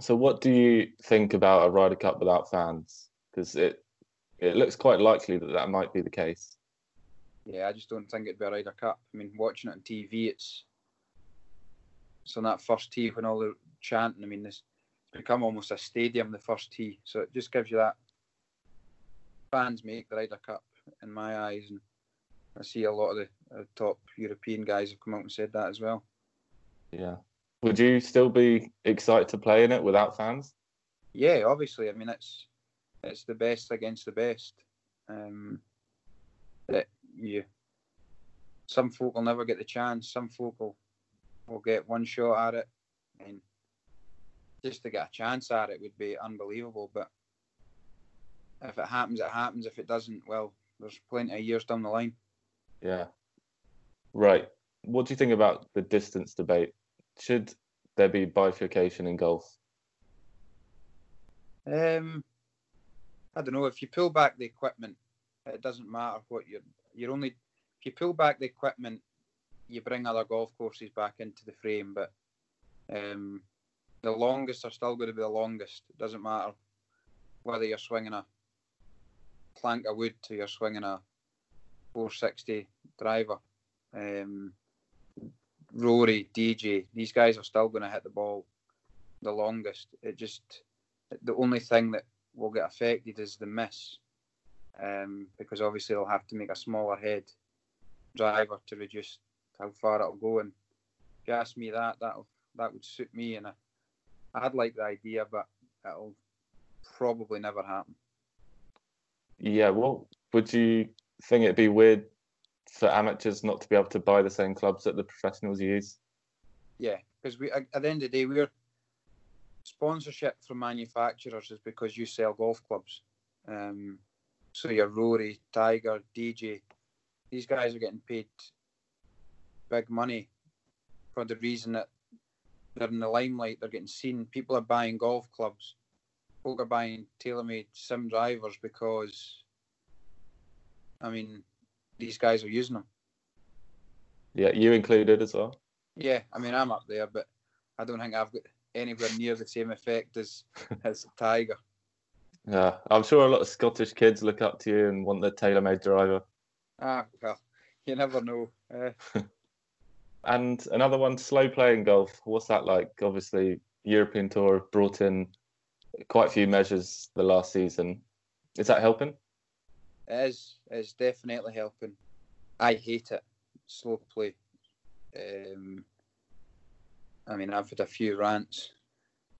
So, what do you think about a Ryder Cup without fans? Because it it looks quite likely that that might be the case. Yeah, I just don't think it'd be a Ryder Cup. I mean, watching it on TV, it's it's on that first tee when all the chanting. I mean, this it's become almost a stadium, the first tee. So it just gives you that fans make the Ryder Cup in my eyes, and I see a lot of the uh, top European guys have come out and said that as well. Yeah. Would you still be excited to play in it without fans? Yeah, obviously. I mean, it's it's the best against the best. Um, that you, some folk will never get the chance. Some folk will, will get one shot at it, and just to get a chance at it would be unbelievable. But if it happens, it happens. If it doesn't, well, there's plenty of years down the line. Yeah. Right. What do you think about the distance debate? Should there be bifurcation in golf? Um, I don't know. If you pull back the equipment, it doesn't matter what you're. You're only if you pull back the equipment, you bring other golf courses back into the frame. But um, the longest are still going to be the longest. It doesn't matter whether you're swinging a plank of wood to you're swinging a 460 driver. Um, Rory, DJ, these guys are still going to hit the ball the longest. It just the only thing that will get affected is the miss, um, because obviously they'll have to make a smaller head driver to reduce how far it'll go. And if you ask me that, that that would suit me, and I, I'd like the idea, but it'll probably never happen. Yeah, well, would you think it'd be weird for amateurs not to be able to buy the same clubs that the professionals use? Yeah, because we at the end of the day we're sponsorship from manufacturers is because you sell golf clubs. Um, so your Rory, Tiger, DJ, these guys are getting paid big money for the reason that they're in the limelight. They're getting seen. People are buying golf clubs. Folk are buying TaylorMade sim drivers because, I mean, these guys are using them. Yeah, you included as well. Yeah, I mean, I'm up there, but I don't think I've got anywhere near the same effect as as Tiger. Yeah, I'm sure a lot of Scottish kids look up to you and want the TaylorMade driver. Ah, well, you never know. Uh, and another one, slow playing golf. What's that like? Obviously, European Tour brought in quite a few measures the last season. Is that helping? It is. It's definitely helping. I hate it. Slow play. Um, I mean, I've had a few rants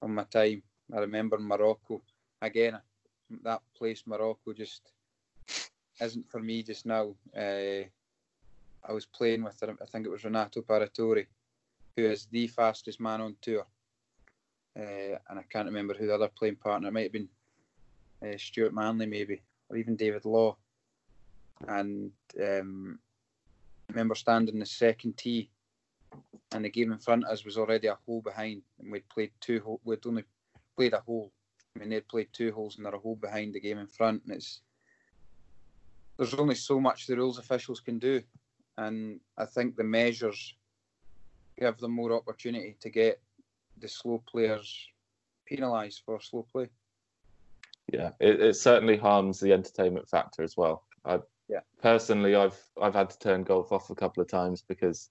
on my time. I remember Morocco again. That place, Morocco, just isn't for me just now. Uh, I was playing with, I think it was Renato Paratore, who is the fastest man on tour. Uh, and I can't remember who the other playing partner it might have been. Uh, Stuart Manley, maybe, or even David Law. And um, I remember standing the second tee and the game in front of us was already a hole behind, and we'd played two. We'd only played a hole. I mean, they'd played two holes, and they're a hole behind the game in front, and it's there's only so much the rules officials can do, and I think the measures give them more opportunity to get the slow players penalised for slow play. Yeah, it, it certainly harms the entertainment factor as well. I, yeah. Personally, I've I've had to turn golf off a couple of times because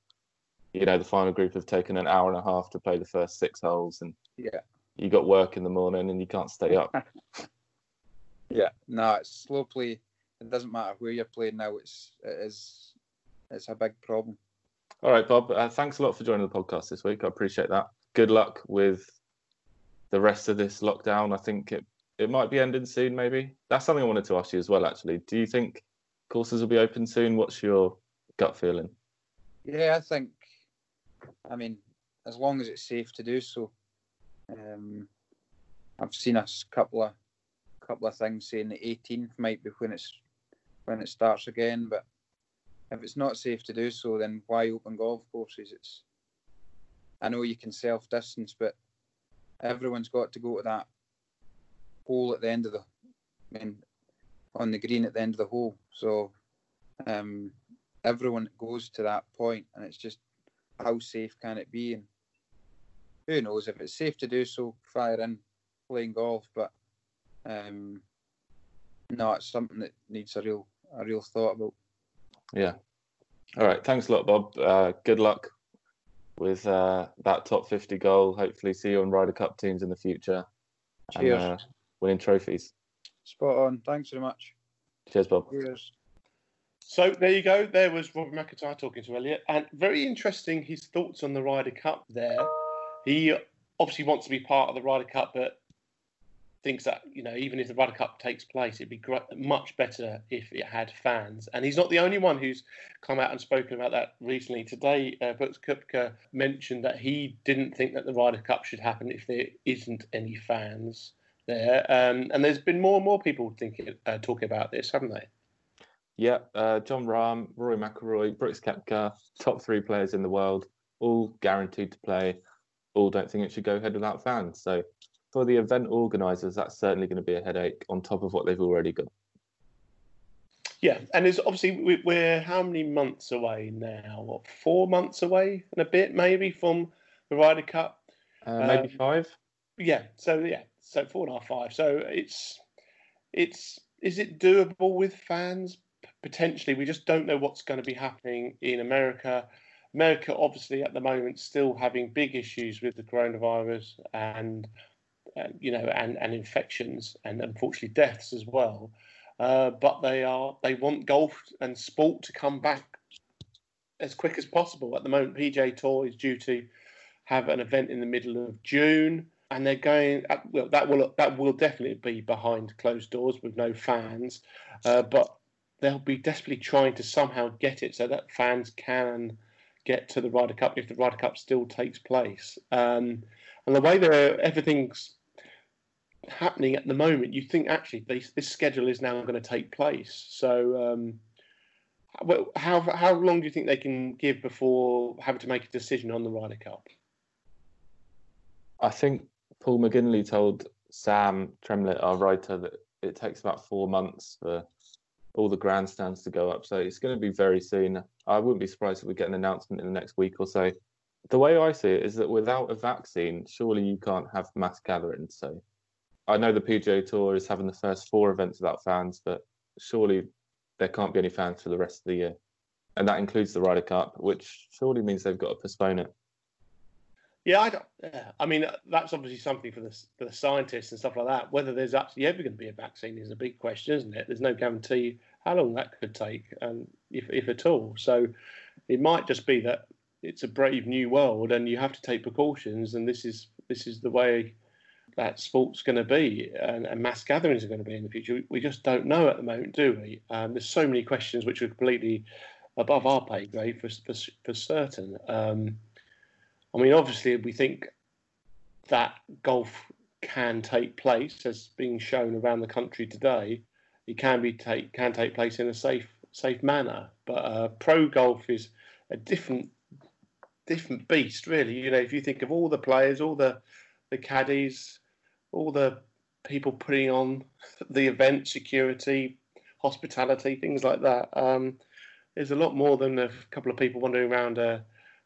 you know the final group have taken an hour and a half to play the first six holes, and yeah, you got work in the morning and you can't stay up. yeah, no, it's slow play. It doesn't matter where you're playing now. It's it is it's a big problem. All right, Bob. Uh, thanks a lot for joining the podcast this week. I appreciate that. Good luck with the rest of this lockdown. I think it it might be ending soon. Maybe that's something I wanted to ask you as well. Actually, do you think courses will be open soon? What's your gut feeling? Yeah, I think I mean, as long as it's safe to do so. Um, I've seen a couple of couple of things saying the 18th might be when it's when it starts again, but if it's not safe to do so, then why open golf courses? It's I know you can self distance, but everyone's got to go to that hole at the end of the I mean on the green at the end of the hole. So um, everyone goes to that point, and it's just how safe can it be? And who knows if it's safe to do so, fire in playing golf. But um, no, it's something that needs a real a real thought about. Yeah. All right. Thanks a lot, Bob. Uh, good luck with uh, that top 50 goal. Hopefully, see you on Ryder Cup teams in the future. Cheers. And, uh, winning trophies. Spot on. Thanks very much. Cheers, Bob. Cheers. So there you go. There was Robert McIntyre talking to Elliot, and very interesting his thoughts on the Ryder Cup. There, he obviously wants to be part of the Ryder Cup, but thinks that you know even if the Ryder Cup takes place, it'd be great, much better if it had fans. And he's not the only one who's come out and spoken about that recently. Today, uh, Brooks Koepka mentioned that he didn't think that the Ryder Cup should happen if there isn't any fans there. Um, and there's been more and more people thinking, uh, talking about this, haven't they? Yeah, uh, Jon Rahm, Rory McIlroy, Brooks Koepka, top three players in the world, all guaranteed to play. All don't think it should go ahead without fans. So for the event organisers, that's certainly going to be a headache on top of what they've already got. Yeah, and it's obviously we're how many months away now? What four months away and a bit maybe from the Ryder Cup? Uh, maybe Um, five. Yeah, so yeah, so four and a half, five. So it's it's is it doable with fans? Potentially, we just don't know what's going to be happening in America. America, obviously, at the moment, still having big issues with the coronavirus and you know and and infections and unfortunately deaths as well. Uh, but they are they want golf and sport to come back as quick as possible. At the moment, PGA Tour is due to have an event in the middle of June and they're going. uh, Well, that will that will definitely be behind closed doors with no fans, uh, but they'll be desperately trying to somehow get it so that fans can get to the Ryder Cup if the Ryder Cup still takes place. Um, and the way that everything's happening at the moment, you think actually this, this schedule is now going to take place. So. Um, how how long do you think they can give before having to make a decision on the Ryder Cup? I think Paul McGinley told Sam Tremlett, our writer, that it takes about four months for all the grandstands to go up. So it's going to be very soon. I wouldn't be surprised if we get an announcement in the next week or so. The way I see it is that without a vaccine, surely you can't have mass gatherings. So I know the PGA Tour is having the first four events without fans, but surely there can't be any fans for the rest of the year. And that includes the Ryder Cup, which surely means they've got to postpone it. Yeah, I don't. I mean, that's obviously something for the for the scientists and stuff like that. Whether there's actually ever going to be a vaccine is a big question, isn't it? There's no guarantee how long that could take, and if if at all. So, it might just be that it's a brave new world, and you have to take precautions, and this is this is the way that sport's going to be, and, and mass gatherings are going to be in the future. We, we just don't know at the moment, do we? Um, there's so many questions which are completely above our pay grade for for, for certain. Um, I mean, obviously, we think that golf can take place, as being shown around the country today. It can be take can take place in a safe safe manner, but uh, pro golf is a different different beast, really. You know, if you think of all the players, all the the caddies, all the people putting on the event, security, hospitality, things like that. Um, there's a lot more than a couple of people wandering around a,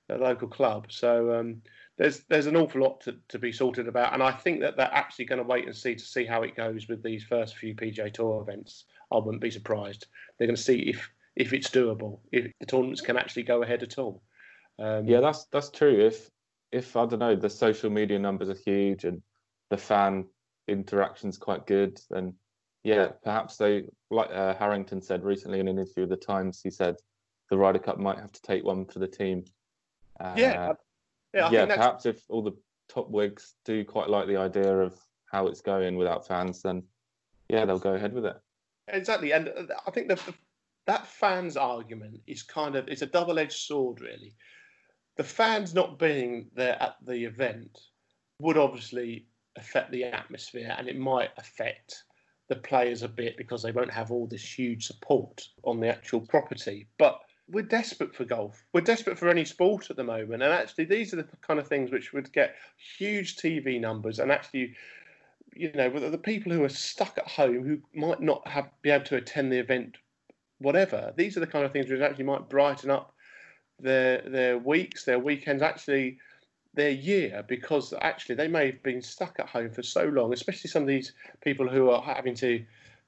a local club. So um, there's there's an awful lot to, to be sorted about, and I think that they're actually going to wait and see to see how it goes with these first few PGA Tour events. I wouldn't be surprised. They're going to see if if it's doable, if the tournaments can actually go ahead at all. Um, Yeah, that's that's true. If if I don't know, the social media numbers are huge and the fan interaction's quite good, And yeah, perhaps they like uh, Harrington said recently in an interview with the Times. He said the Ryder Cup might have to take one for the team. Uh, yeah, yeah. I yeah. think Perhaps if all the top wigs do quite like the idea of how it's going without fans, then yeah, they'll go ahead with it. Exactly, and uh, I think that that fans argument is kind of it's a double-edged sword, really. The fans not being there at the event would obviously affect the atmosphere, and it might affect the players a bit because they won't have all this huge support on the actual property. But we're desperate for golf. We're desperate for any sport at the moment, and actually, these are the kind of things which would get huge TV numbers and actually you know, the, the people who are stuck at home who might not have be able to attend the event, whatever. These are the kind of things which actually might brighten up their their weeks, their weekends, actually their year, because actually they may have been stuck at home for so long. Especially some of these people who are having to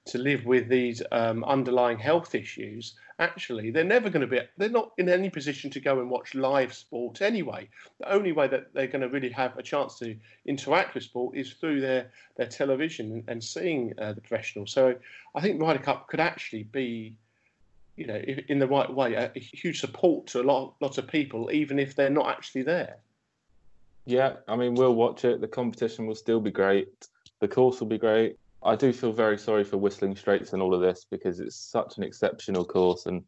to live with these um, underlying health issues, actually they're never going to be they're not in any position to go and watch live sport anyway. The only way that they're going to really have a chance to interact with sport is through their their television and, seeing uh, the professionals so i think ryder cup could actually be you know in the right way a huge support to a lot lots of people even if they're not actually there yeah i mean we'll watch it the competition will still be great the course will be great I do feel very sorry for Whistling Straits and all of this because it's such an exceptional course, and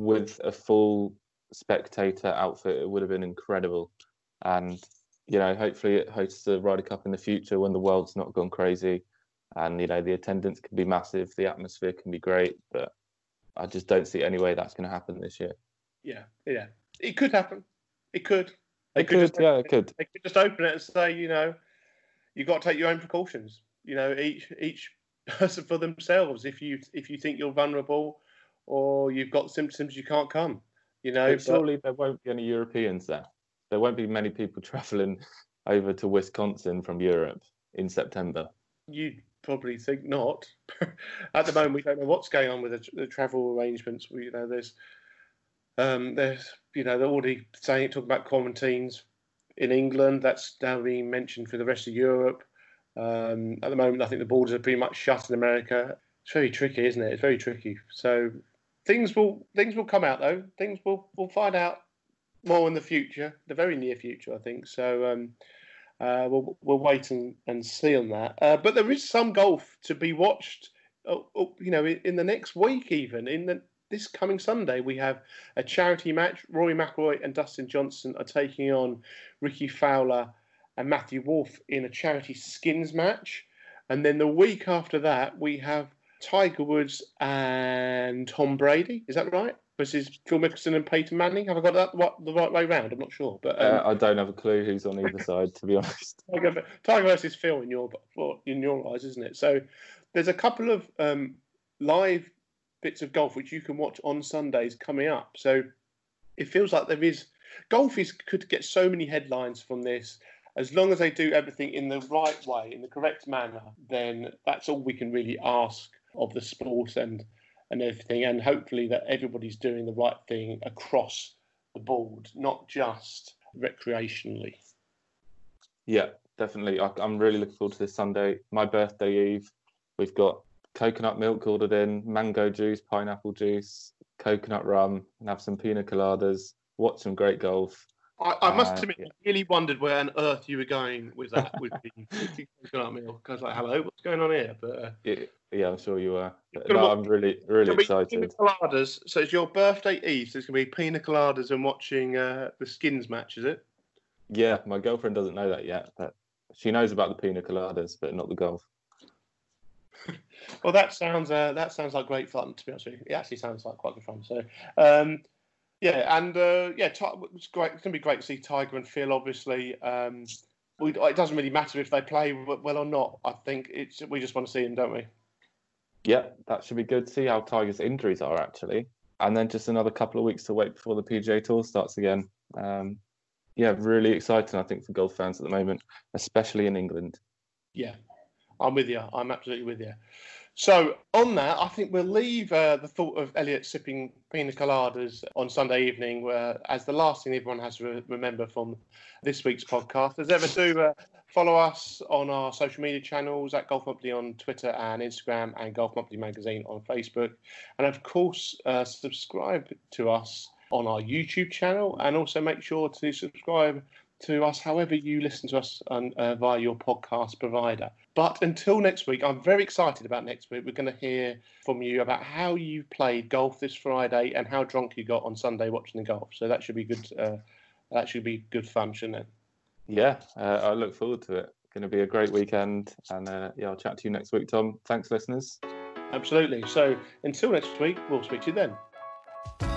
with a full spectator outfit, it would have been incredible. And you know, hopefully, it hosts the Ryder Cup in the future when the world's not gone crazy, and you know, the attendance can be massive, the atmosphere can be great, but I just don't see any way that's going to happen this year. Yeah, yeah, it could happen. It could. They it could, could yeah, it could. They could just open it and say, you know, you've got to take your own precautions. You know each each person for themselves if you if you think you're vulnerable or you've got symptoms you can't come you know but surely there won't be any europeans there. There won't be many people traveling over to wisconsin from europe in september. You probably think not. At the moment we don't know what's going on with the, the travel arrangements. We, you know there's um, there's you know they're already saying talking about quarantines in england that's now being mentioned for the rest of europe um, at the moment, I think the borders are pretty much shut in America. It's very tricky, isn't it? It's very tricky. So things will things will come out though. Things will we'll find out more in the future, the very near future, I think. So um, uh, we'll we'll wait and, and see on that. Uh, but there is some golf to be watched. Uh, you know, in the next week, even in the this coming Sunday, we have a charity match. Rory McIlroy and Dustin Johnson are taking on Rickie Fowler and Matthew Wolff in a charity skins match. And then the week after that, we have Tiger Woods and Tom Brady. Is that right? Versus Phil Mickelson and Peyton Manning. Have I got that what, the right way round? I'm not sure, but um, uh, I don't have a clue who's on either side, to be honest. Tiger, Tiger versus Phil in your in your eyes, isn't it? So there's a couple of um, live bits of golf which you can watch on Sundays coming up. So it feels like there is golf is could get so many headlines from this as long as they do everything in the right way, in the correct manner, then that's all we can really ask of the sport and and everything. And hopefully that everybody's doing the right thing across the board, not just recreationally. Yeah, definitely. I, am really looking forward to this Sunday. My birthday eve. We've got coconut milk ordered in, mango juice, pineapple juice, coconut rum, and have some pina coladas. Watch some great golf I, I must uh, admit, yeah. I really wondered where on earth you were going with that, with the coconut milk. I was like, hello, what's going on here? But uh, yeah, yeah, I'm sure you are. No, I'm really, really excited. Pina coladas. So it's your birthday eve. So it's going to be pina coladas and watching uh, the skins match, is it? Yeah, my girlfriend doesn't know that yet, but she knows about the pina coladas, but not the golf. Well, that sounds uh, that sounds like great fun. To be honest with you, it actually sounds like quite good fun. So, um, yeah, and uh, yeah, it's great. It's going to be great to see Tiger and Phil. Obviously, um, we, it doesn't really matter if they play well or not. I think it's we just want to see them, don't we? Yeah, that should be good. See how Tiger's injuries are actually, and then just another couple of weeks to wait before the PGA Tour starts again. Um, yeah, really exciting. I think for golf fans at the moment, especially in England. Yeah, I'm with you. I'm absolutely with you. So on that, I think we'll leave uh, the thought of Elliot sipping pina coladas on Sunday evening uh, as the last thing everyone has to re- remember from this week's podcast. As ever, do uh, follow us on our social media channels at Golf Monthly on Twitter and Instagram, and Golf Monthly Magazine on Facebook, and of course, uh, subscribe to us on our YouTube channel, and also make sure to subscribe to us however you listen to us on, uh, via your podcast provider. But until next week, I'm very excited about next week. We're going to hear from you about how you played golf this Friday and how drunk you got on Sunday watching the golf. So that should be good. Uh, that should be good fun, shouldn't it? Yeah, uh, I look forward to it. Going to be a great weekend, and uh, yeah, I'll chat to you next week, Tom. Thanks, listeners. Absolutely. So until next week, we'll speak to you then.